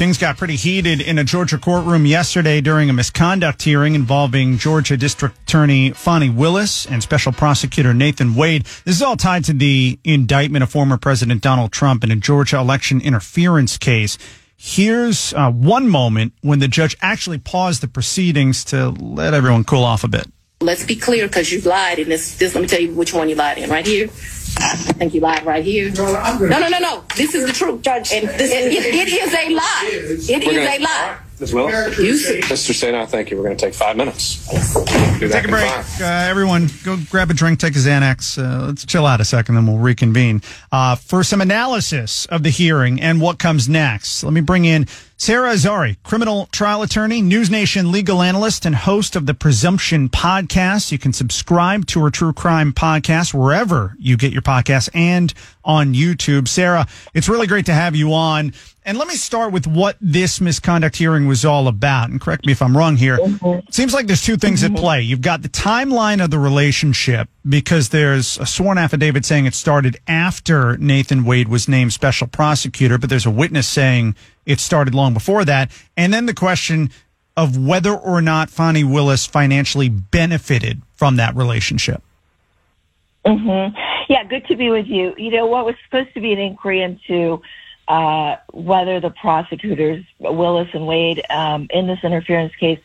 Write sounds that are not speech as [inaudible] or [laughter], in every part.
Things got pretty heated in a Georgia courtroom yesterday during a misconduct hearing involving Georgia District Attorney Fani Willis and Special Prosecutor Nathan Wade. This is all tied to the indictment of former President Donald Trump in a Georgia election interference case. Here's uh, one moment when the judge actually paused the proceedings to let everyone cool off a bit. Let's be clear because you've lied in this, this. Let me tell you which one you lied in. Right here. I think you lied right here. No, no, no, no. This is the truth, Judge. And this, it, it, it is a lie. It is a lie. Ms. Willis? Mr. Sena, thank you. We're going to take five minutes. Take a break. Uh, everyone, go grab a drink, take a Xanax. Uh, let's chill out a second, then we'll reconvene. Uh, for some analysis of the hearing and what comes next, let me bring in Sara Azari, criminal trial attorney, NewsNation legal analyst, and host of the Presumption podcast. You can subscribe to her true crime podcast wherever you get your podcasts and on YouTube. Sara, it's really great to have you on. And let me start with what this misconduct hearing was all about. And correct me if I'm wrong here. It seems like there's two things at play. You've got the timeline of the relationship because there's a sworn affidavit saying it started after Nathan Wade was named special prosecutor, but there's a witness saying it started long before that. And then the question of whether or not Fani Willis financially benefited from that relationship. Mm-hmm. Yeah, good to be with you. You know, what was supposed to be an inquiry into uh, whether the prosecutors, Willis and Wade, um, in this interference case,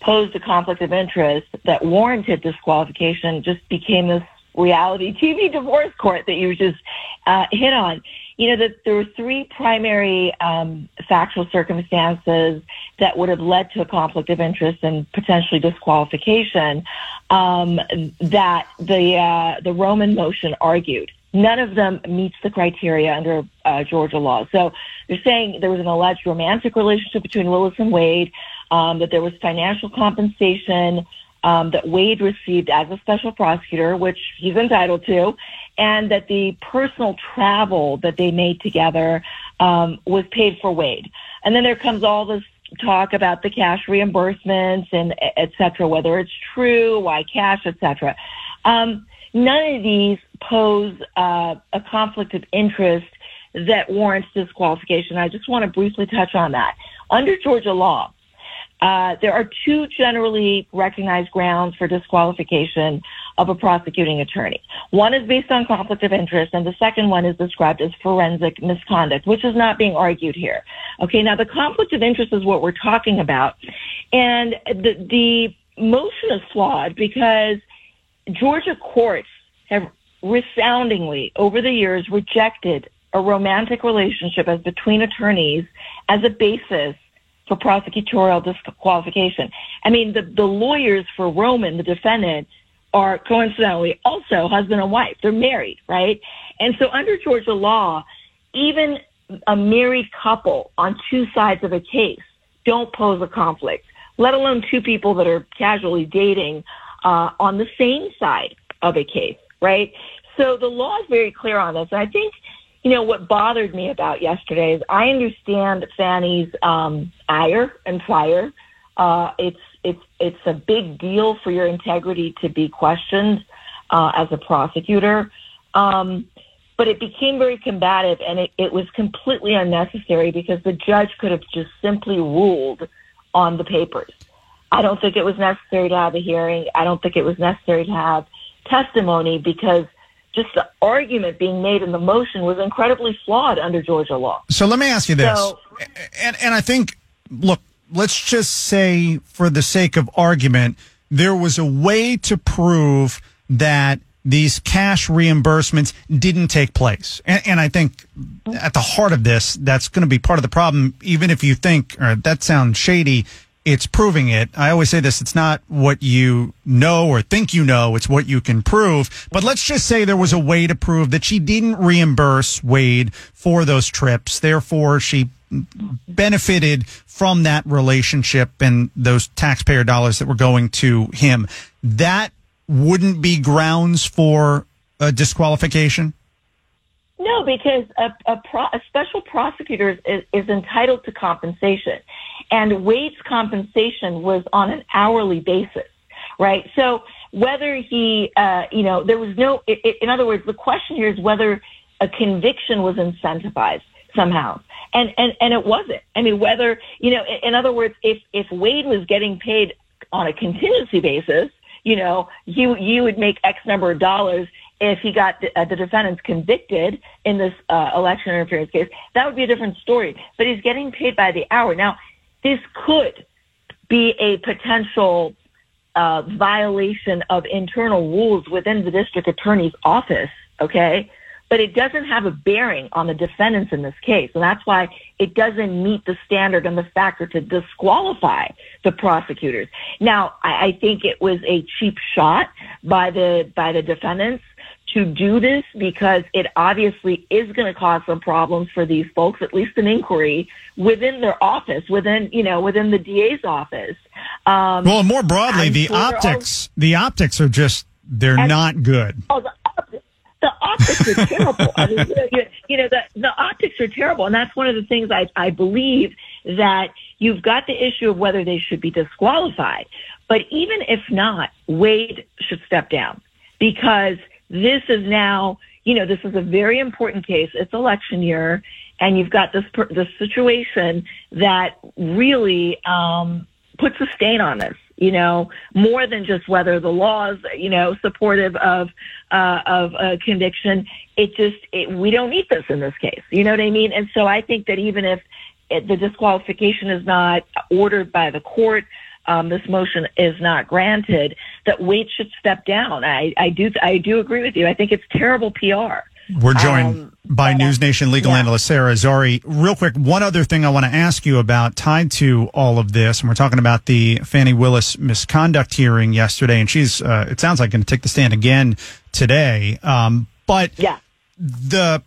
posed a conflict of interest that warranted disqualification just became this reality TV divorce court that you just uh, hit on. You know, that there were three primary um, factual circumstances that would have led to a conflict of interest and potentially disqualification um, that the uh, the Roman motion argued. None of them meets the criteria under uh, Georgia law. So they're saying there was an alleged romantic relationship between Willis and Wade, um, that there was financial compensation um, that Wade received as a special prosecutor, which he's entitled to, and that the personal travel that they made together um, was paid for Wade. And then there comes all this talk about the cash reimbursements and et cetera, whether it's true, why cash, et cetera. Um, none of these pose uh, a conflict of interest that warrants disqualification. I just want to briefly touch on that. Under Georgia law, uh, there are two generally recognized grounds for disqualification of a prosecuting attorney. One is based on conflict of interest, and the second one is described as forensic misconduct, which is not being argued here. Okay, now the conflict of interest is what we're talking about, and the, the motion is flawed because Georgia courts have resoundingly over the years rejected a romantic relationship as between attorneys as a basis for prosecutorial disqualification. I mean, the, the lawyers for Roman, the defendant, are coincidentally also husband and wife. They're married, right? And so under Georgia law, even a married couple on two sides of a case don't pose a conflict, let alone two people that are casually dating uh, on the same side of a case, right? So the law is very clear on this. And I think you know, what bothered me about yesterday is I understand Fani's um, ire and fire. Uh, it's it's it's a big deal for your integrity to be questioned uh, as a prosecutor. Um, but it became very combative and it, it was completely unnecessary because the judge could have just simply ruled on the papers. I don't think it was necessary to have a hearing. I don't think it was necessary to have testimony because just the argument being made in the motion was incredibly flawed under Georgia law. So let me ask you this. So, and, and I think, look, let's just say for the sake of argument, there was a way to prove that these cash reimbursements didn't take place. And, and I think at the heart of this, that's going to be part of the problem, even if you think, or that sounds shady, it's proving it. I always say this, it's not what you know or think you know, it's what you can prove. But let's just say there was a way to prove that she didn't reimburse Wade for those trips. Therefore, she benefited from that relationship and those taxpayer dollars that were going to him. That wouldn't be grounds for a disqualification? No, because a, a, pro, a special prosecutor is, is, entitled to compensation, and Wade's compensation was on an hourly basis, right? So whether he, uh, you know, there was no, it, it, in other words, the question here is whether a conviction was incentivized somehow. And, and, and it wasn't. I mean, whether, you know, in, in other words, if, if Wade was getting paid on a contingency basis, you know, you, you would make X number of dollars if he got the, uh, the defendants convicted in this uh, election interference case. That would be a different story. But he's getting paid by the hour. Now, this could be a potential uh, violation of internal rules within the district attorney's office. Okay but it doesn't have a bearing on the defendants in this case. And that's why it doesn't meet the standard and the factor to disqualify the prosecutors. Now, I, I think it was a cheap shot by the, by the defendants to do this because it obviously is going to cause some problems for these folks, at least an inquiry within their office, within, you know, within the DA's office. Um, well, more broadly, I'm the sure optics, all, the optics are just, they're not good. Oh, the, the optics are terrible. I mean, you know, the, the optics are terrible. And that's one of the things I, I believe that you've got the issue of whether they should be disqualified. But even if not, Wade should step down because this is now, you know, this is a very important case. It's election year and you've got this, this situation that really, um, puts a stain on this you know, more than just whether the law is, you know, supportive of uh, of a conviction. It just it, we don't need this in this case. You know what I mean? And so I think that even if it, the disqualification is not ordered by the court, um, this motion is not granted, that Wade should step down. I, I do I do agree with you. I think it's terrible PR. We're joined um, by NewsNation legal yeah. analyst Sara Azari. Real quick, one other thing I want to ask you about tied to all of this, and we're talking about the Fani Willis misconduct hearing yesterday, and she's, uh, it sounds like, going to take the stand again today. Um, but yeah. the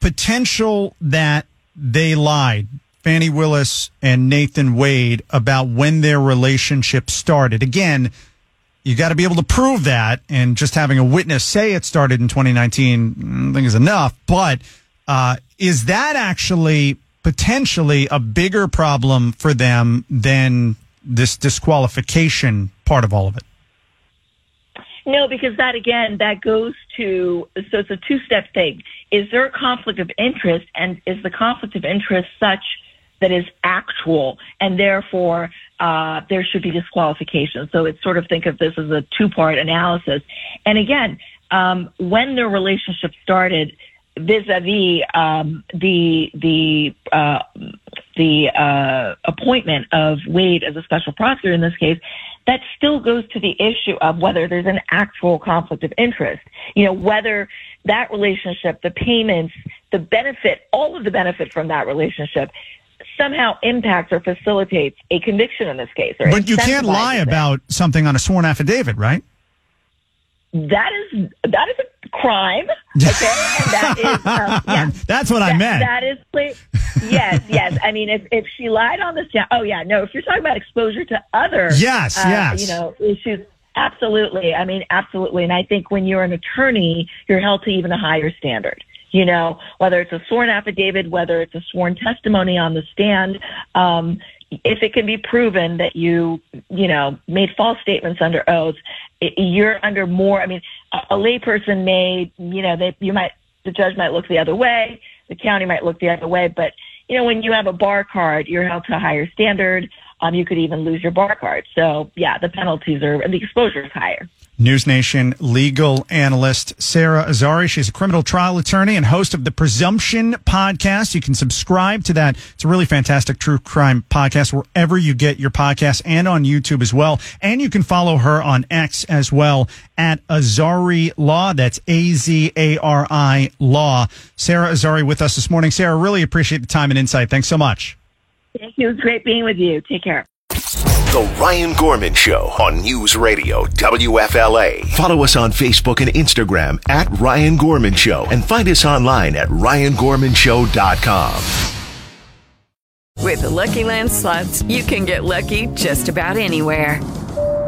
potential that they lied, Fani Willis and Nathan Wade, about when their relationship started. Again, you got to be able to prove that, and just having a witness say it started in 2019, I think is enough. But uh, is that actually potentially a bigger problem for them than this disqualification part of all of it? No, because that again, that goes to so it's a two-step thing. Is there a conflict of interest, and is the conflict of interest such that is actual, and therefore uh, there should be disqualification. So it's sort of think of this as a two-part analysis. And again, um, when the relationship started, vis-a-vis um, the the uh, the uh, appointment of Wade as a special prosecutor in this case, that still goes to the issue of whether there's an actual conflict of interest. You know, whether that relationship, the payments, the benefit, all of the benefit from that relationship somehow impacts or facilitates a conviction in this case. but you can't lie it. about something on a sworn affidavit, right? That is that is a crime. Okay, and that is uh, [laughs] yeah. that's what that, I meant. That is yes, yes. I mean, if if she lied on this, yeah. oh yeah, no. If you're talking about exposure to other, yes, uh, yes, you know, issues. Absolutely. I mean, absolutely. And I think when you're an attorney, you're held to even a higher standard you know, whether it's a sworn affidavit, whether it's a sworn testimony on the stand, um, if it can be proven that you, you know, made false statements under oath, you're under more. I mean, a, a layperson may, you know, they, you might, the judge might look the other way, the county might look the other way, but you know, when you have a bar card, you're held to a higher standard. Um, you could even lose your bar card. So yeah, the penalties are the exposure is higher. NewsNation legal analyst Sara Azari. She's a criminal trial attorney and host of the Presumption podcast. You can subscribe to that. It's a really fantastic true crime podcast wherever you get your podcasts and on YouTube as well. And you can follow her on X as well at Azari Law. That's A Z A R I Law. Sara Azari with us this morning. Sara, really appreciate the time and insight. Thanks so much. Thank you. It was great being with you. Take care. The Ryan Gorman Show on News Radio WFLA. Follow us on Facebook and Instagram at Ryan Gorman Show and find us online at ryangormanshow.com. With the Lucky Land slots, you can get lucky just about anywhere.